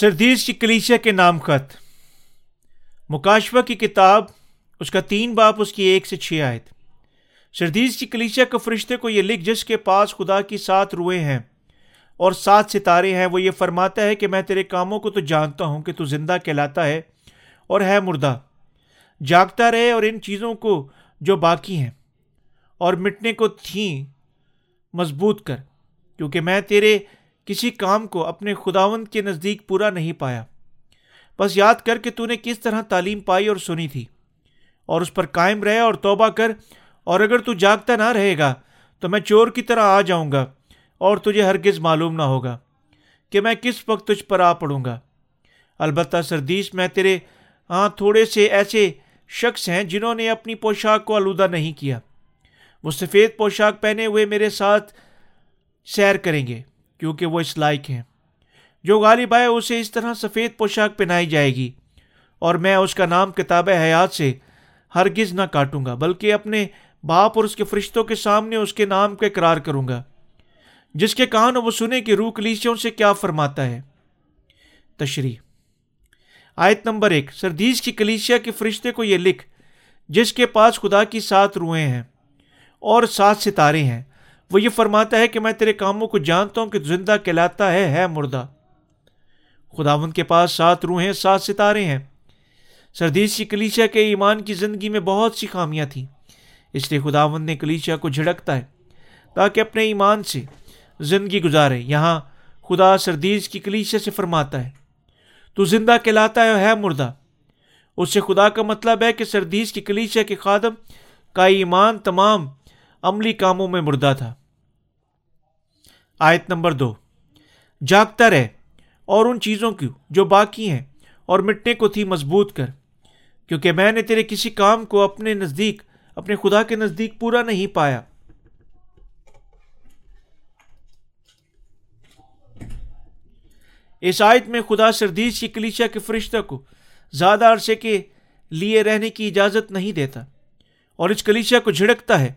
سردیس کی کلیشیا کے نام خط۔ مکاشفہ کی کتاب، اس کا تین باپ، اس کی ایک سے چھ آئے سردیس کی کلیشیا کے فرشتے کو یہ لکھ، جس کے پاس خدا کی سات روئے ہیں اور سات ستارے ہیں، وہ یہ فرماتا ہے کہ میں تیرے کاموں کو تو جانتا ہوں کہ تو زندہ کہلاتا ہے اور ہے مردہ۔ جاگتا رہے اور ان چیزوں کو جو باقی ہیں اور مٹنے کو تھیں مضبوط کر، کیونکہ میں تیرے کسی کام کو اپنے خداون کے نزدیک پورا نہیں پایا۔ بس یاد کر کہ تو نے کس طرح تعلیم پائی اور سنی تھی۔ اور اس پر قائم رہے اور توبہ کر، اور اگر تو جاگتا نہ رہے گا تو میں چور کی طرح آ جاؤں گا اور تجھے ہرگز معلوم نہ ہوگا کہ میں کس وقت تجھ پر آ پڑوں گا۔ البتہ سردیس میں تیرے ہاں تھوڑے سے ایسے شخص ہیں جنہوں نے اپنی پوشاک کو آلودہ نہیں کیا۔ وہ سفید پوشاک پہنے ہوئے میرے ساتھ سیر کریں گے۔ کیونکہ وہ اس لائق ہیں۔ جو غالب آئے اسے اس طرح سفید پوشاک پہنائی جائے گی اور میں اس کا نام کتاب حیات سے ہرگز نہ کاٹوں گا، بلکہ اپنے باپ اور اس کے فرشتوں کے سامنے اس کے نام کا اقرار کروں گا، جس کے کان وہ سنے کہ روح کلیسیوں سے کیا فرماتا ہے۔ تشریح۔ آیت نمبر ایک۔ سردیز کی کلیسیا کے فرشتے کو یہ لکھ، جس کے پاس خدا کی سات روحیں ہیں اور سات ستارے ہیں۔ وہ یہ فرماتا ہے کہ میں تیرے کاموں کو جانتا ہوں کہ زندہ کہلاتا ہے ہے مردہ۔ خداون کے پاس سات روحیں، سات ستارے ہیں۔ سردیس کی کلیچیا کے ایمان کی زندگی میں بہت سی خامیاں تھیں۔ اس لیے خداون نے کلیچیا کو جھڑکتا ہے تاکہ اپنے ایمان سے زندگی گزارے۔ یہاں خدا سردیس کی کلیچیا سے فرماتا ہے، تو زندہ کہلاتا ہے ہے مردہ۔ اس سے خدا کا مطلب ہے کہ سردیس کی کلیچیا کے خادم کا ایمان تمام عملی کاموں میں مردہ تھا۔ آیت نمبر دو۔ جاگتا رہ اور ان چیزوں کی جو باقی ہیں اور مٹنے کو تھی مضبوط کر۔ کیونکہ میں نے تیرے کسی کام کو اپنے نزدیک، اپنے خدا کے نزدیک پورا نہیں پایا۔ اس آیت میں خدا سردیس کی کلیچا کے فرشتہ کو زیادہ عرصے کے لیے رہنے کی اجازت نہیں دیتا۔ اور اس کلیچا کو جھڑکتا ہے،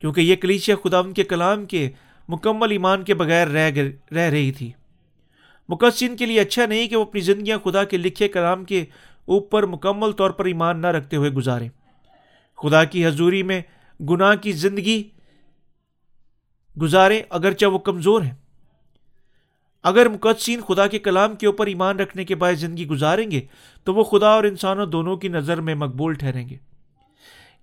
کیونکہ یہ کلیچیا خدا ان کے کلام کے مکمل ایمان کے بغیر رہ رہ رہی تھی۔ مقصن کے لیے اچھا نہیں کہ وہ اپنی زندگیاں خدا کے لکھے کلام کے اوپر مکمل طور پر ایمان نہ رکھتے ہوئے گزاریں۔ خدا کی حضوری میں گناہ کی زندگی گزاریں اگرچہ وہ کمزور ہیں۔ اگر مقدسین خدا کے کلام کے اوپر ایمان رکھنے کے بعد زندگی گزاریں گے، تو وہ خدا اور انسانوں دونوں کی نظر میں مقبول ٹھہریں گے۔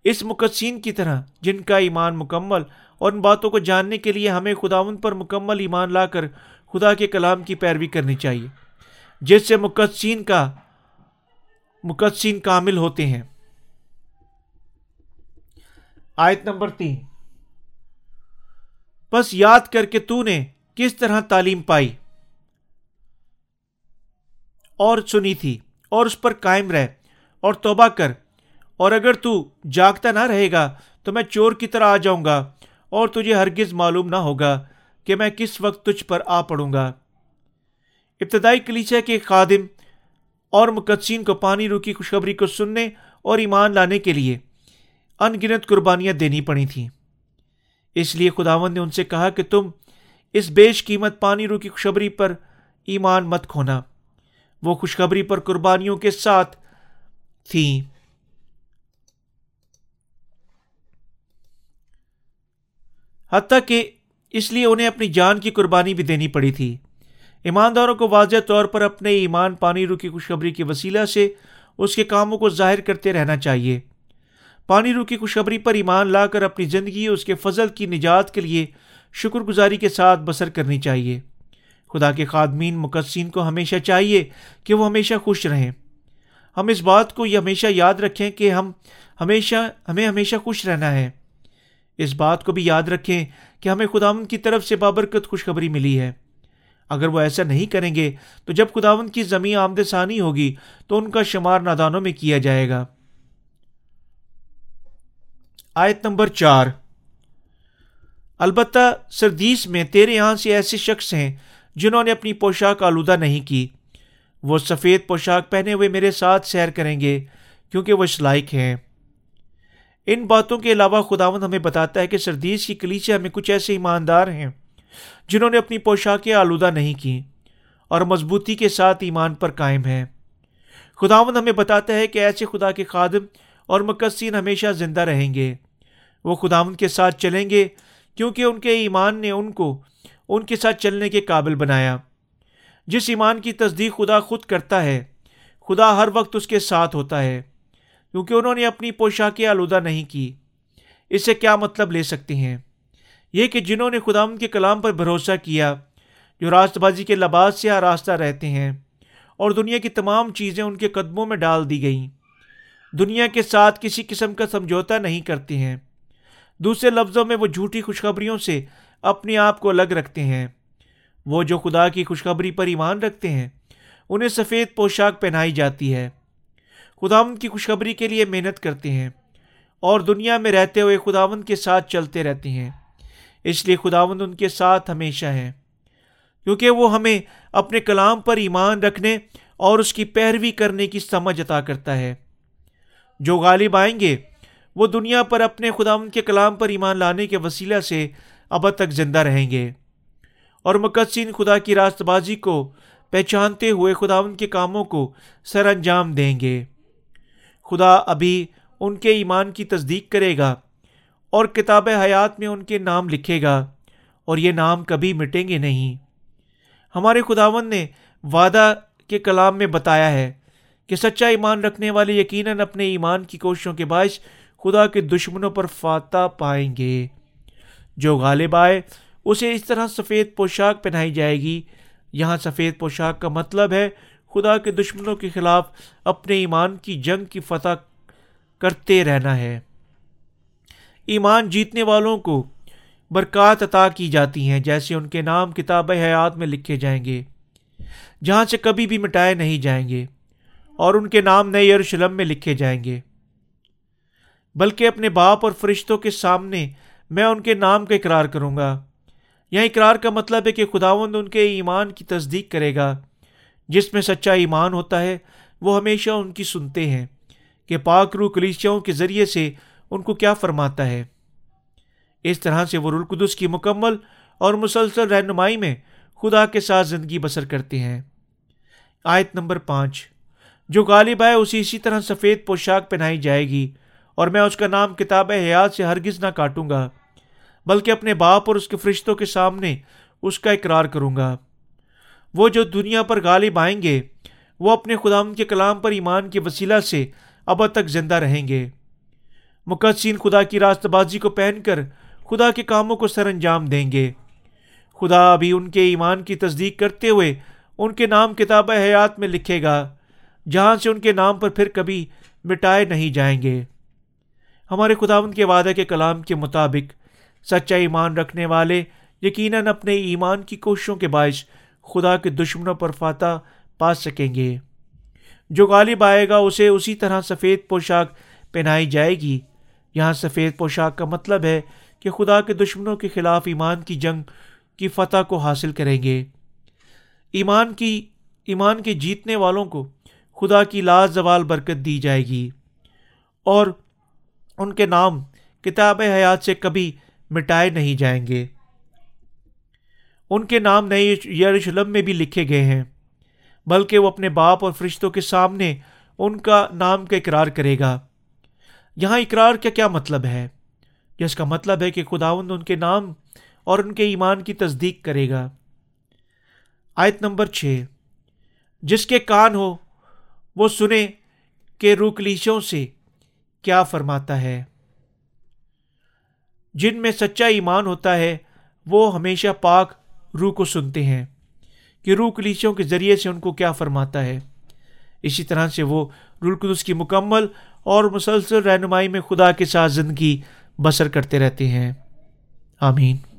اس مقدسین کی طرح، جن کا ایمان مکمل اور ان باتوں کو جاننے کے لیے ہمیں خداون پر مکمل ایمان لا کر خدا کے کلام کی پیروی کرنی چاہیے، جس سے مقدسین کا، مقدسین کامل ہوتے ہیں۔ آیت نمبر تین۔ بس یاد کر کے تو نے کس طرح تعلیم پائی۔ اور سنی تھی اور اس پر قائم رہ اور توبہ کر اور اگر تو جاگتا نہ رہے گا تو میں چور کی طرح آ جاؤں گا اور تجھے ہرگز معلوم نہ ہوگا کہ میں کس وقت تجھ پر آ پڑوں گا۔ ابتدائی کلیچے کے خادم اور مقدسین کو پانی روکی خوشخبری کو سننے اور ایمان لانے کے لیے ان گنت قربانیاں دینی پڑی تھیں۔ اس لیے خداون نے ان سے کہا کہ تم اس بیش قیمت پانی روکی خوشخبری پر ایمان مت کھونا۔ وہ خوشخبری پر قربانیوں کے ساتھ تھیں۔ حتیٰ کہ اس لیے انہیں اپنی جان کی قربانی بھی دینی پڑی تھی۔ ایمانداروں کو واضح طور پر اپنے ایمان پانی رو کی خوشخبری کے وسیلہ سے اس کے کاموں کو ظاہر کرتے رہنا چاہیے۔ پانی رو کی خوشخبری پر ایمان لا کر اپنی زندگی اس کے فضل کی نجات کے لیے شکر گزاری کے ساتھ بسر کرنی چاہیے۔ خدا کے خادمین مقدسین کو ہمیشہ چاہیے کہ وہ ہمیشہ خوش رہیں۔ ہم اس بات کو یہ ہمیشہ یاد رکھیں کہ ہم ہمیشہ ہمیں ہمیشہ خوش رہنا ہے۔ اس بات کو بھی یاد رکھیں کہ ہمیں خداون کی طرف سے بابرکت خوشخبری ملی ہے۔ اگر وہ ایسا نہیں کریں گے تو جب خداون کی زمین آمد ثانی ہوگی تو ان کا شمار نادانوں میں کیا جائے گا۔ آیت نمبر چار۔ البتہ سردیس میں تیرے یہاں سے ایسے شخص ہیں جنہوں نے اپنی پوشاک آلودہ نہیں کی۔ وہ سفید پوشاک پہنے ہوئے میرے ساتھ سیر کریں گے کیونکہ وہ لائق ہیں۔ ان باتوں کے علاوہ خداون ہمیں بتاتا ہے کہ سردیس کی کلیچے میں کچھ ایسے ایماندار ہیں جنہوں نے اپنی پوشاکیں آلودہ نہیں کی اور مضبوطی کے ساتھ ایمان پر قائم ہیں۔ خداون ہمیں بتاتا ہے کہ ایسے خدا کے خادم اور مقصین ہمیشہ زندہ رہیں گے۔ وہ خداون کے ساتھ چلیں گے کیونکہ ان کے ایمان نے ان کو ان کے ساتھ چلنے کے قابل بنایا۔ جس ایمان کی تصدیق خدا خود کرتا ہے، خدا ہر وقت اس کے ساتھ ہوتا ہے۔ کیونکہ انہوں نے اپنی پوشاکیں آلودہ نہیں کی۔ اس سے کیا مطلب لے سکتے ہیں؟ یہ کہ جنہوں نے خدا کے کلام پر بھروسہ کیا، جو راست بازی کے لباس سے آراستہ رہتے ہیں، اور دنیا کی تمام چیزیں ان کے قدموں میں ڈال دی گئیں۔ دنیا کے ساتھ کسی قسم کا سمجھوتا نہیں کرتے ہیں۔ دوسرے لفظوں میں وہ جھوٹی خوشخبریوں سے اپنے آپ کو الگ رکھتے ہیں۔ وہ جو خدا کی خوشخبری پر ایمان رکھتے ہیں، انہیں سفید پوشاک پہنائی جاتی ہے۔ خداون کی خوشخبری کے لیے محنت کرتے ہیں اور دنیا میں رہتے ہوئے خداون کے ساتھ چلتے رہتے ہیں۔ اس لیے خداون ان کے ساتھ ہمیشہ ہے کیونکہ وہ ہمیں اپنے کلام پر ایمان رکھنے اور اس کی پیروی کرنے کی سمجھ عطا کرتا ہے۔ جو غالب آئیں گے، وہ دنیا پر اپنے خداون کے کلام پر ایمان لانے کے وسیلہ سے اب تک زندہ رہیں گے۔ اور مقدسین خدا کی راست بازی کو پہچانتے ہوئے خدا ان کے کاموں کو سر انجام دیں گے۔ خدا ابھی ان کے ایمان کی تصدیق کرے گا اور کتاب حیات میں ان کے نام لکھے گا اور یہ نام کبھی مٹیں گے نہیں۔ ہمارے خداون نے وعدہ کے کلام میں بتایا ہے کہ سچا ایمان رکھنے والے یقیناً اپنے ایمان کی کوششوں کے باعث خدا کے دشمنوں پر فاتح پائیں گے۔ جو غالب آئے، اسے اس طرح سفید پوشاک پہنائی جائے گی۔ یہاں سفید پوشاک کا مطلب ہے خدا کے دشمنوں کے خلاف اپنے ایمان کی جنگ کی فتح کرتے رہنا ہے۔ ایمان جیتنے والوں کو برکات عطا کی جاتی ہیں، جیسے ان کے نام کتاب حیات میں لکھے جائیں گے، جہاں سے کبھی بھی مٹائے نہیں جائیں گے، اور ان کے نام نئے یروشلم میں لکھے جائیں گے۔ بلکہ اپنے باپ اور فرشتوں کے سامنے میں ان کے نام کا اقرار کروں گا۔ یہاں اقرار کا مطلب ہے کہ خداوند ان کے ایمان کی تصدیق کرے گا۔ جس میں سچا ایمان ہوتا ہے، وہ ہمیشہ ان کی سنتے ہیں کہ پاک روح کلیچیوں کے ذریعے سے ان کو کیا فرماتا ہے۔ اس طرح سے وہ رلقدس کی مکمل اور مسلسل رہنمائی میں خدا کے ساتھ زندگی بسر کرتے ہیں۔ آیت نمبر پانچ۔ جو غالب آئے اسے اسی طرح سفید پوشاک پہنائی جائے گی اور میں اس کا نام کتاب حیات سے ہرگز نہ کاٹوں گا، بلکہ اپنے باپ اور اس کے فرشتوں کے سامنے اس کا اقرار کروں گا۔ وہ جو دنیا پر غالب آئیں گے، وہ اپنے خدام کے کلام پر ایمان کے وسیلہ سے اب تک زندہ رہیں گے۔ مقدسین خدا کی راست بازی کو پہن کر خدا کے کاموں کو سر انجام دیں گے۔ خدا ابھی ان کے ایمان کی تصدیق کرتے ہوئے ان کے نام کتاب حیات میں لکھے گا، جہاں سے ان کے نام پر پھر کبھی مٹائے نہیں جائیں گے۔ ہمارے خداون کے وعدے کے کلام کے مطابق سچا ایمان رکھنے والے یقیناً اپنے ایمان کی کوششوں کے باعث خدا کے دشمنوں پر فاتح پا سکیں گے۔ جو غالب آئے گا اسے اسی طرح سفید پوشاک پہنائی جائے گی۔ یہاں سفید پوشاک کا مطلب ہے کہ خدا کے دشمنوں کے خلاف ایمان کی جنگ کی فتح کو حاصل کریں گے۔ ایمان کی، ایمان کے جیتنے والوں کو خدا کی لاز زوال برکت دی جائے گی۔ اور ان کے نام کتاب حیات سے کبھی مٹائے نہیں جائیں گے۔ ان کے نام نئے یروشلم میں بھی لکھے گئے ہیں، بلکہ وہ اپنے باپ اور فرشتوں کے سامنے ان کا نام کا اقرار کرے گا۔ یہاں اقرار کا کیا مطلب ہے؟ جس کا مطلب ہے کہ خداوند ان کے نام اور ان کے ایمان کی تصدیق کرے گا۔ آیت نمبر چھ۔ جس کے کان ہو، وہ سنے کہ روکلیشوں سے کیا فرماتا ہے۔ جن میں سچا ایمان ہوتا ہے، وہ ہمیشہ پاک روح کو سنتے ہیں کہ روح کلیچوں کے ذریعے سے ان کو کیا فرماتا ہے۔ اسی طرح سے وہ رلقدس کی مکمل اور مسلسل رہنمائی میں خدا کے ساتھ زندگی بسر کرتے رہتے ہیں۔ آمین۔